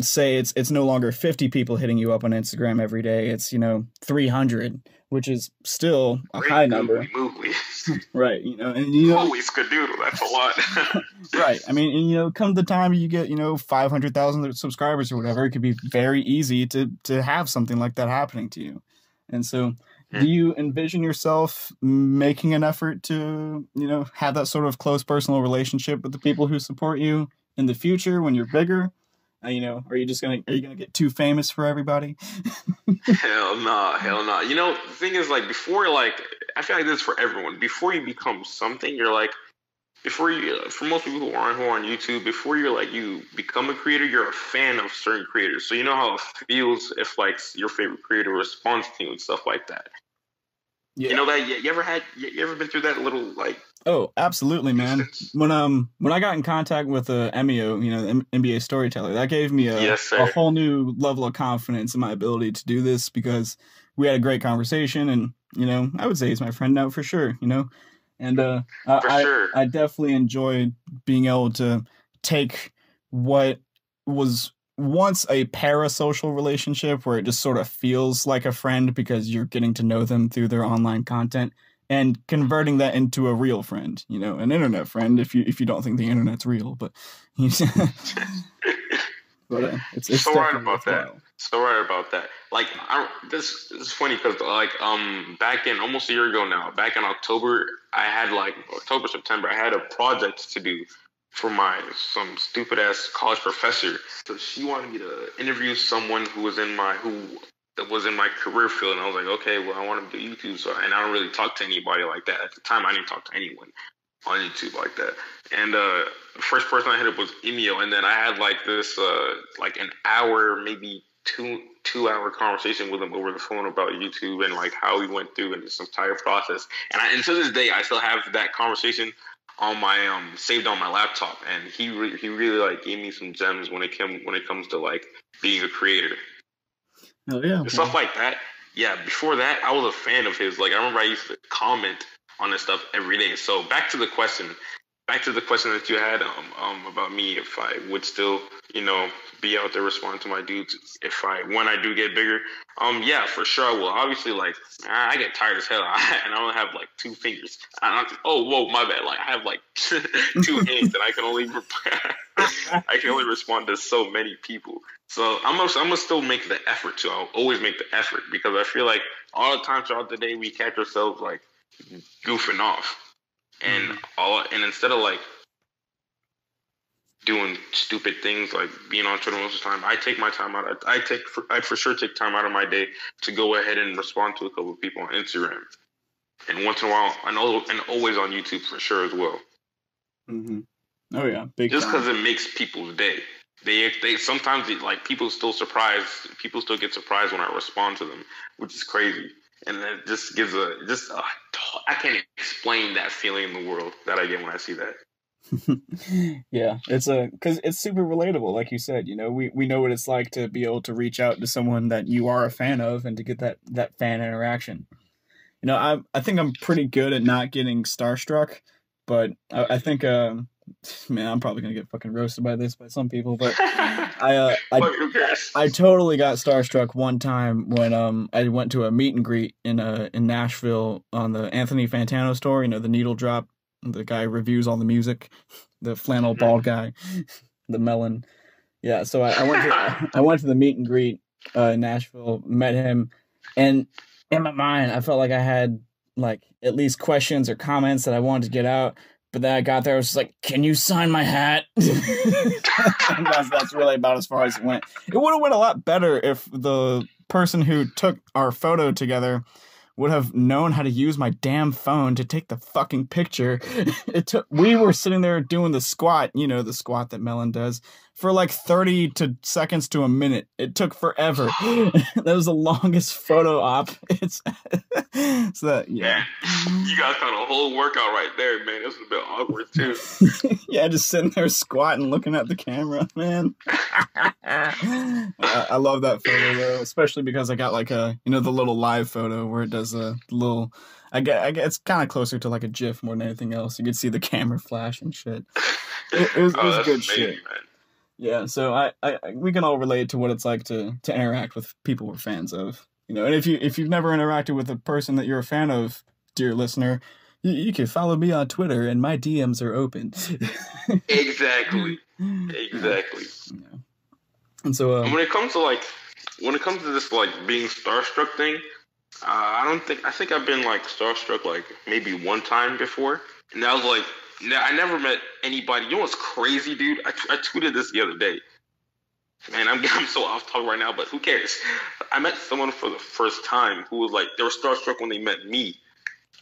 say it's it's no longer 50 people hitting you up on Instagram every day. It's, you know, 300, which is still a Great high number. <laughs> Right, you know, and you know Holy skadoodle, that's a lot. <laughs> right. I mean, and, you know, come the time you get, you know, 500,000 subscribers or whatever, it could be very easy to to have something like that happening to you. And so, do hmm. you envision yourself making an effort to, you know, have that sort of close personal relationship with the people who support you in the future when you're bigger? Uh, you know, are you just gonna are you gonna get too famous for everybody? <laughs> hell no, hell no. You know, the thing is, like, before, like, I feel like this is for everyone. Before you become something, you're like, before you, for most people who are on who are on YouTube, before you're like you become a creator, you're a fan of certain creators. So you know how it feels if like your favorite creator responds to you and stuff like that. Yeah. You know that you, you ever had you, you ever been through that little like Oh, absolutely, man. When um when I got in contact with uh, Emio, you know, the M- NBA storyteller, that gave me a, Yes, a whole new level of confidence in my ability to do this because we had a great conversation, and you know, I would say he's my friend now for sure. You know, and uh, I, I- sure. I definitely enjoyed being able to take what was once a parasocial relationship where it just sort of feels like a friend because you're getting to know them through their online content and converting that into a real friend, you know, an internet friend if you if you don't think the internet's real, but <laughs> <laughs> but uh, it's it's So right definitely about that. worthwhile. So right about that. Like I, this, this is funny because like um back in almost a year ago now, back in October, I had like October September, I had a project to do for my some stupid ass college professor. So she wanted me to interview someone who was in my who that was in my career field, and I was like, okay, well I want to do YouTube, so and I don't really talk to anybody like that at the time. I didn't talk to anyone on YouTube like that. And uh, the first person I hit up was Emio, and then I had like this uh, like an hour, maybe two two hour conversation with him over the phone about YouTube and like how we went through and this entire process. And, I, and to this day, I still have that conversation on my um saved on my laptop. And he re- he really like gave me some gems when it came when it comes to like being a creator Oh yeah. and stuff like that. Yeah, before that, I was a fan of his. Like I remember I used to comment on this stuff every day. So back to the question, back to the question that you had um, um about me if I would still you know be out there responding to my dudes if I when I do get bigger. Um yeah, for sure I will. Obviously, like I I get tired as hell, <laughs> and I only have like two fingers. I don't, oh whoa, my bad. Like I have like <laughs> two <laughs> hands, and I can only I can only respond to so many people. So I'm gonna, I'm gonna still make the effort to. I'll always make the effort because I feel like all the time throughout the day we catch ourselves like goofing off, and all and instead of like doing stupid things like being on Twitter most of the time, I take my time out. I, I take for, I for sure take time out of my day to go ahead and respond to a couple of people on Instagram, and once in a while, and al- and always on YouTube for sure as well. hmm Oh yeah, big just because it makes people's day. They they sometimes it, like people still surprised. People still get surprised when I respond to them, which is crazy. And it just gives a just uh, I can't explain that feeling in the world that I get when I see that. <laughs> yeah, it's a because it's super relatable, like you said. You know, we we know what it's like to be able to reach out to someone that you are a fan of and to get that that fan interaction. You know, I I think I'm pretty good at not getting starstruck, but I, I think um, <laughs> man, I'm probably gonna get fucking roasted by this by some people, but <laughs> I uh I Fuck, who cares? I totally got starstruck one time when um I went to a meet and greet in uh in Nashville on the Anthony Fantano store. You know the needle drop. The guy reviews all the music. The flannel bald guy, the melon. Yeah, so I, I went to <laughs> I went to the meet and greet uh, in Nashville, met him, and in my mind I felt like I had like at least questions or comments that I wanted to get out. But then I got there, I was like, "Can you sign my hat?" <laughs> That's, that's really about as far as it went. It would have went a lot better if the person who took our photo together would have known how to use my damn phone to take the fucking picture. <laughs> It took we were sitting there doing the squat, you know, the squat that Melon does, for like 30 to seconds to a minute. It took forever. <gasps> <laughs> that was the longest photo op. <laughs> It's <laughs> so that yeah. Man, you guys got a whole workout right there, man. This was a bit awkward too. yeah, just sitting there squatting, looking at the camera, man. I, I love that photo though, especially because I got like a you know the little live photo where it does a little. I get, I get it's kind of closer to like a GIF more than anything else. You can see the camera flash and shit. It, it was, it oh, was good amazing, shit. man. Yeah, so I, I we can all relate to what it's like to to interact with people we're fans of. You know, and if you if you've never interacted with a person that you're a fan of, dear listener, you, you can follow me on Twitter and my DMs are open. <laughs> exactly. Exactly. Yeah. And so uh, And when it comes to like when it comes to this like being starstruck thing, uh, I don't think I think I've been like starstruck like maybe one time before, and that was like ne- I never met anybody. You know what's crazy, dude? I, I tweeted this the other day. Man, I'm <laughs> I'm so off topic right now, but who cares? I met someone for the first time who was like they were starstruck when they met me.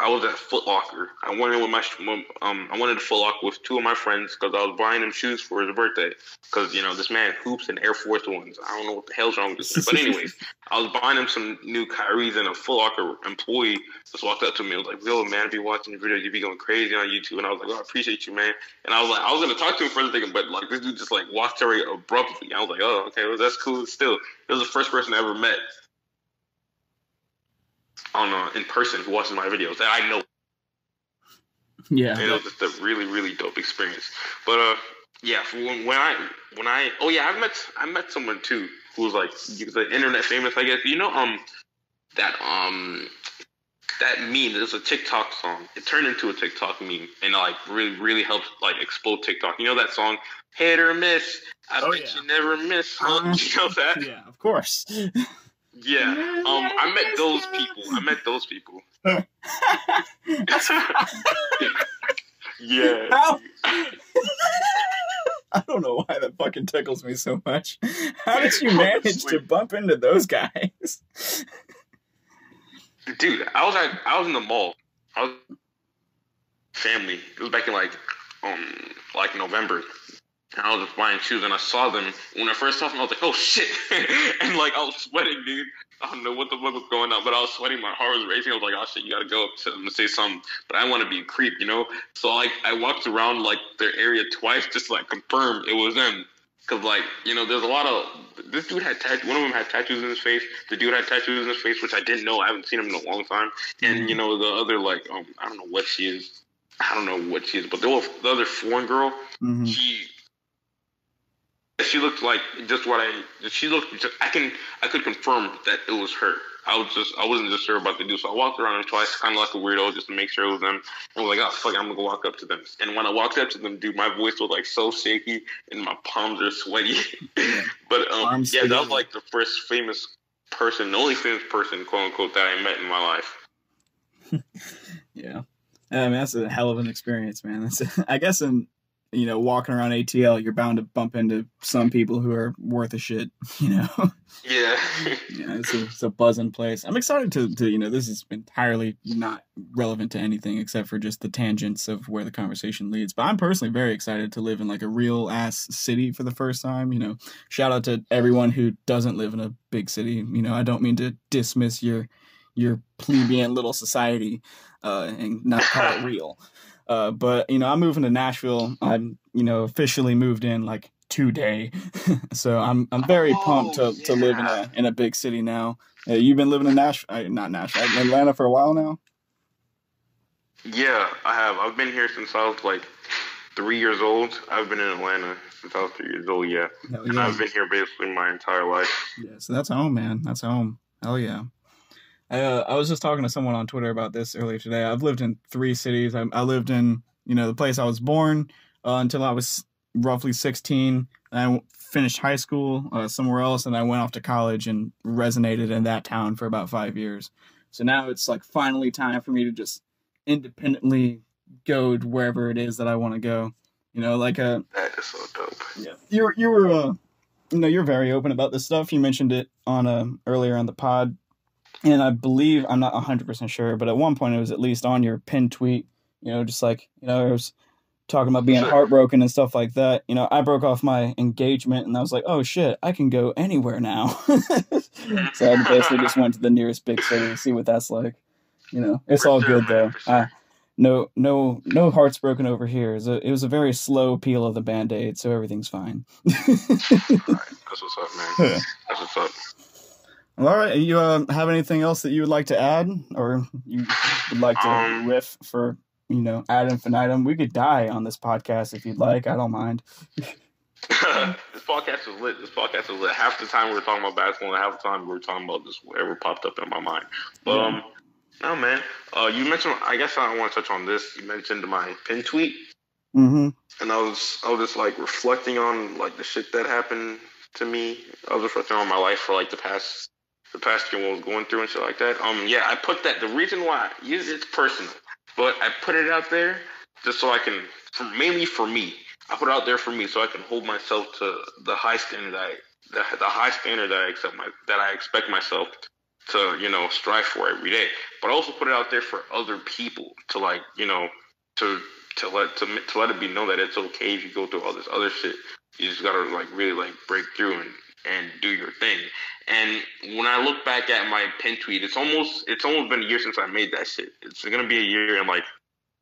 I was at Foot Locker. I went in with my um I went into Foot Locker with two of my friends because I was buying him shoes for his birthday. Because you know this man hoops in Air Force Ones. I don't know what the hell's wrong with this. But anyways, <laughs> I was buying him some new Kyries, and a Foot Locker employee just walked up to me and was like, "Yo, man, I be watching your videos. You be going crazy on YouTube." And I was like, "Oh, I appreciate you, man." And I was like, I was gonna talk to him for a second, but like this dude just like walked away abruptly. I was like, "Oh, okay, well that's cool." Still, it was the first person I ever met on uh, in person who watches my videos that I know. yeah, And it was just a really, really dope experience. But uh, yeah, when, when I when I oh yeah, I met I met someone too who was like the internet famous, I guess. You know, um, that um. That meme, there's a TikTok song. It turned into a TikTok meme, and like really, really helped like explode TikTok. You know that song, "Hit or Miss"? I Oh, bet yeah. you never miss. Huh? Uh-huh. <laughs> You know that? yeah, of course. <laughs> Yeah. Um, I met those people. I met those people. <laughs> <laughs> yeah. How? I don't know why that fucking tickles me so much. How did you <laughs> manage to bump into those guys? Dude, I was at I was in the mall. I was family. It was back in like um like November. And I was just buying shoes and I saw them. When I first saw them, I was like, oh shit. <laughs> and like I was sweating, dude. I don't know what the fuck was going on, but I was sweating. My heart was racing. I was like, oh shit, you gotta go up to them and say something. But I want to be a creep, you know? So like I walked around like their area twice just to like confirm it was them. Cause like you know, there's a lot of this dude had tat- one of them had tattoos in his face. The dude had tattoos in his face, which I didn't know. I haven't seen him in a long time. And you know, the other like um, I don't know what she is. I don't know what she is, but the, the other foreign girl, Mhm. she she looked like just what I she looked just I can I could confirm that it was her. I was just I wasn't just sure about the dude, so I walked around twice, kind of like a weirdo, just to make sure it was them. And was like, oh fuck, it, I'm gonna go walk up to them. And when I walked up to them, dude, my voice was like so shaky and my palms are sweaty. <laughs> but um, Arms yeah, that was like the first famous person, the only famous person, quote unquote, that I met in my life. <laughs> Yeah. I mean, that's a hell of an experience, man. That's I guess in you know walking around ATL, you're bound to bump into some people who are worth a shit. <laughs> You know, Yeah. <laughs> yeah, it's a, it's a buzzing place. I'm excited to, to you know this is entirely not relevant to anything except for just the tangents of where the conversation leads. But I'm personally very excited to live in like a real ass city for the first time. You know, shout out to everyone who doesn't live in a big city. You know, I don't mean to dismiss your your plebeian little society uh, and not call it <laughs> real. Uh, but you know, I'm moving to Nashville. I'm you know officially moved in like today, <laughs> so I'm I'm very Oh, pumped to, to live in a in a big city now. Uh, you've been living in Nashville, uh, not Nashville, Atlanta for a while now. Yeah, I have. I've been here since I was like three years old. I've been in Atlanta since I was three years old. Yeah, Hell and yeah. I've been here basically my entire life. Yeah, so that's home, man. That's home. Hell yeah. I, uh, I was just talking to someone on Twitter about this earlier today. I've lived in three cities. I, I lived in, you know, the place I was born uh, until I was roughly 16. And I finished high school uh, somewhere else, and I went off to college and resonated in that town for about five years. So now it's like finally time for me to just independently go to wherever it is that I want to go. You know, like a That is so dope. yeah, you were you were uh, you know you're very open about this stuff. You mentioned it on uh, earlier on the pod, and I believe I'm not 100 percent sure, but at one point it was at least on your pinned tweet. You know, just like you know, it was talking about being Sure. heartbroken and stuff like that. You know, I broke off my engagement, and I was like, oh shit, I can go anywhere now. <laughs> so I basically just went to the nearest big city to see what that's like. You know, it's all good though. Uh, no, no, no hearts broken over here. It was a, it was a very slow peel of the band aid, so everything's fine. <laughs> That's what's up, man. <laughs> That's what's up. All right, you uh, have anything else that you would like to add, or you would like to Um, riff for you know ad infinitum? We could die on this podcast if you'd like. I don't mind. <laughs> this podcast is lit. This podcast is lit. Half the time we were talking about basketball, and half the time we were talking about just whatever popped up in my mind. But um, no man. Uh, you mentioned. I guess I want to touch on this. You mentioned my pin tweet, Mm-hmm. and I was I was just like reflecting on like the shit that happened to me. I was reflecting on my life for like the past the past year what was going through and shit like that. Um, yeah, I put that. The reason why is it's personal, but I put it out there just so I can, for, mainly for me. I put it out there for me so I can hold myself to the high standard I the, the high standard that I accept my that I expect myself to you know strive for every day. But I also put it out there for other people to like you know to to let to, to let it be known that it's okay if you go through all this other shit. You just gotta like really like break through and and do your thing. And when I look back at my pin tweet, it's almost it's almost been a year since I made that shit. It's gonna be a year in like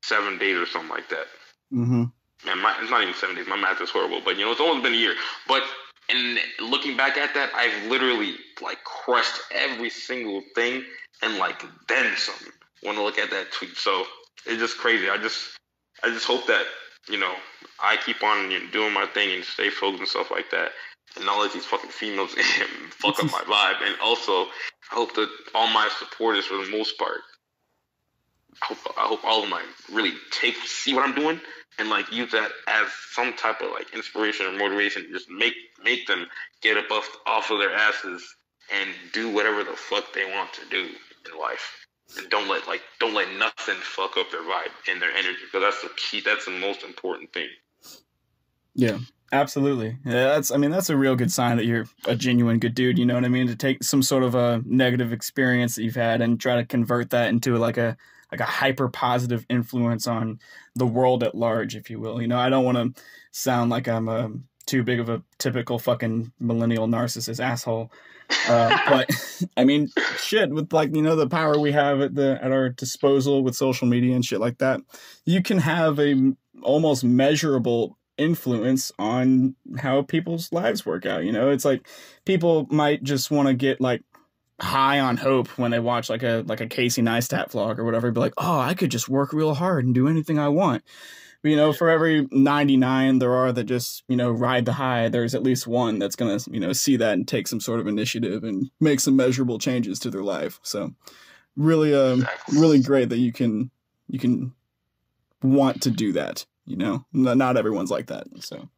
seven days or something like that. Mm-hmm. Man, my, it's not even seven days. My math is horrible, but you know, it's almost been a year. But and looking back at that, I've literally like crushed every single thing and like then some. When I look at that tweet, so it's just crazy. I just I just hope that you know I keep on you know, doing my thing and stay focused and stuff like that, and not let these fucking females <laughs> fuck up my vibe. And also, I hope that all my supporters, for the most part, I hope I hope all of like really take see what I'm doing and like use that as some type of like inspiration or motivation. Just make make them get up off, off of their asses and do whatever the fuck they want to do in life. And don't let like don't let nothing fuck up their vibe and their energy because that's the key. That's the most important thing. Yeah, absolutely. Yeah, that's I mean that's a real good sign that you're a genuine good dude, you know what I mean? To take some sort of a negative experience that you've had and try to convert that into like a like a hyper positive influence on the world at large, if you will. You know, I don't want to sound like I'm a too big of a typical fucking millennial narcissist asshole. Uh, <laughs> but I mean, shit, with like you know the power we have at the at our disposal with social media and shit like that, you can have a almost measurable influence on how people's lives work out. You know, it's like people might just want to get like high on hope when they watch like a like a Casey Neistat vlog or whatever. Be like, oh, I could just work real hard and do anything I want. But, you know, for every 99 there are that just, you know, ride the high, there's at least one that's going to, you know, see that and take some sort of initiative and make some measurable changes to their life. So really, um, really great that you can, you can want to do that, you know, not, everyone's like that. So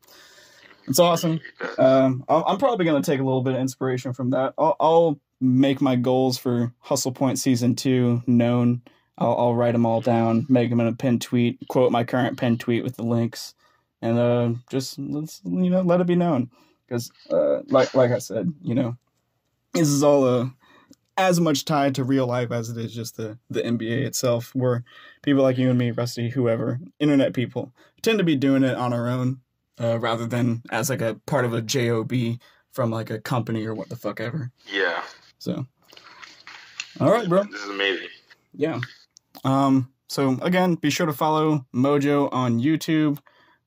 it's awesome. Um, I'm probably going to take a little bit of inspiration from that. I'll, I'll make my goals for Hustle Point Season 2 known. I'll, I'll write them all down, make them in a pinned tweet, quote my current pinned tweet with the links, and uh, just let's you know let it be known because uh, like like I said, you know, this is all uh, as much tied to real life as it is just the the NBA itself. Where people like you and me, Rusty, whoever, internet people, tend to be doing it on our own uh, rather than as like a part of a job from like a company or what the fuck ever. Yeah. So, all right, bro. This is amazing. Yeah. Um. So again, be sure to follow Mojo on YouTube.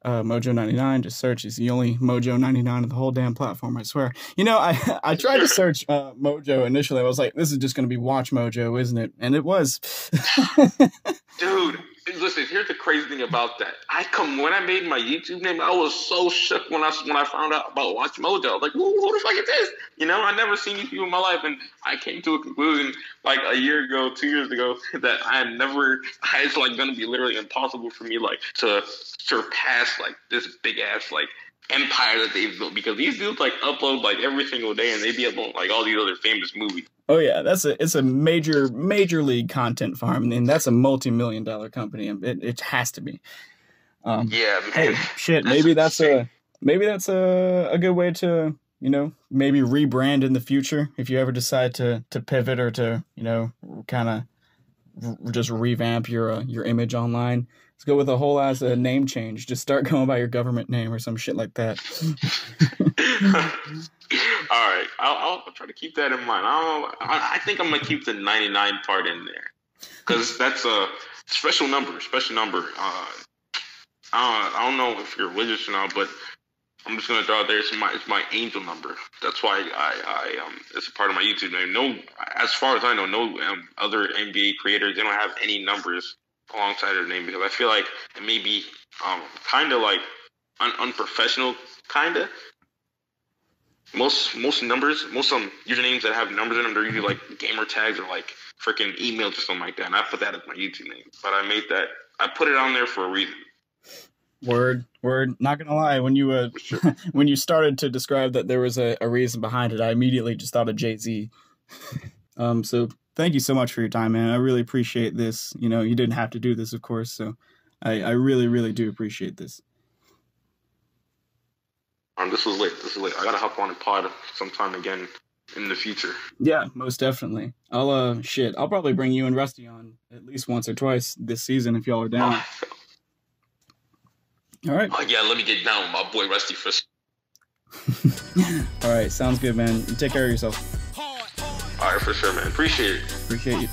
Uh, Mojo99. Just search. It's the only Mojo99 of the whole damn platform. I swear. You know, I <laughs> I tried to search uh, Mojo initially. I was like, this is just going to be Watch Mojo, isn't it? And it was. <laughs> Dude, listen. Here's the crazy thing about that. I come when I made my YouTube name. I was so shook when I when I found out about Watch Mojo. Like, who, the fuck is this? You know, I never seen these people in my life, and I came to a conclusion like a year ago, two years ago, <laughs> that I had never. <laughs> It's like gonna be literally impossible for me like to surpass like this big ass like empire that they've built because these dudes like upload like every single day and they be uploading like all these other famous movies. Oh yeah, that's a it's a major major league content farm, and that's a multi million dollar company, and it, it has to be. Um, Yeah, hey, shit, maybe that's a maybe that's a a good way to you know maybe rebrand in the future if you ever decide to to pivot or to you know kind of just revamp your uh, your image online. Let's go with a whole ass uh, name change. Just start <laughs> going by your government name or some shit like that. <laughs> <laughs> All right, I'll, I'll try to keep that in mind. I, I think I'm gonna keep the 99 part in there because that's a special number. Special number. Uh, I, don't, I don't know if you're religious or not, but I'm just gonna throw out there. It's my it's my angel number. That's why I, I um it's a part of my YouTube name. No, as far as I know, no um, other NBA creators they don't have any numbers alongside their name because I feel like it may be um kind of like un- unprofessional kinda. Most most numbers, most um usernames that have numbers in them, they're usually like gamer tags or like freaking emails or something like that. And I put that as my YouTube name, but I made that. I put it on there for a reason. Word, word. Not gonna lie, when you uh, <laughs> when you started to describe that there was a, a reason behind it, I immediately just thought of Jay Z. <laughs> um, so thank you so much for your time, man. I really appreciate this. You know, you didn't have to do this, of course. So I, I really, really do appreciate this. Um, this was late. This is late. I gotta hop on a pod sometime again in the future. Yeah, most definitely. I'll uh shit. I'll probably bring you and Rusty on at least once or twice this season if y'all are down. <laughs> All right. Oh, yeah, let me get down with my boy Rusty first. <laughs> All right, sounds good, man. Take care of yourself. All right, for sure, man. Appreciate it. Appreciate you.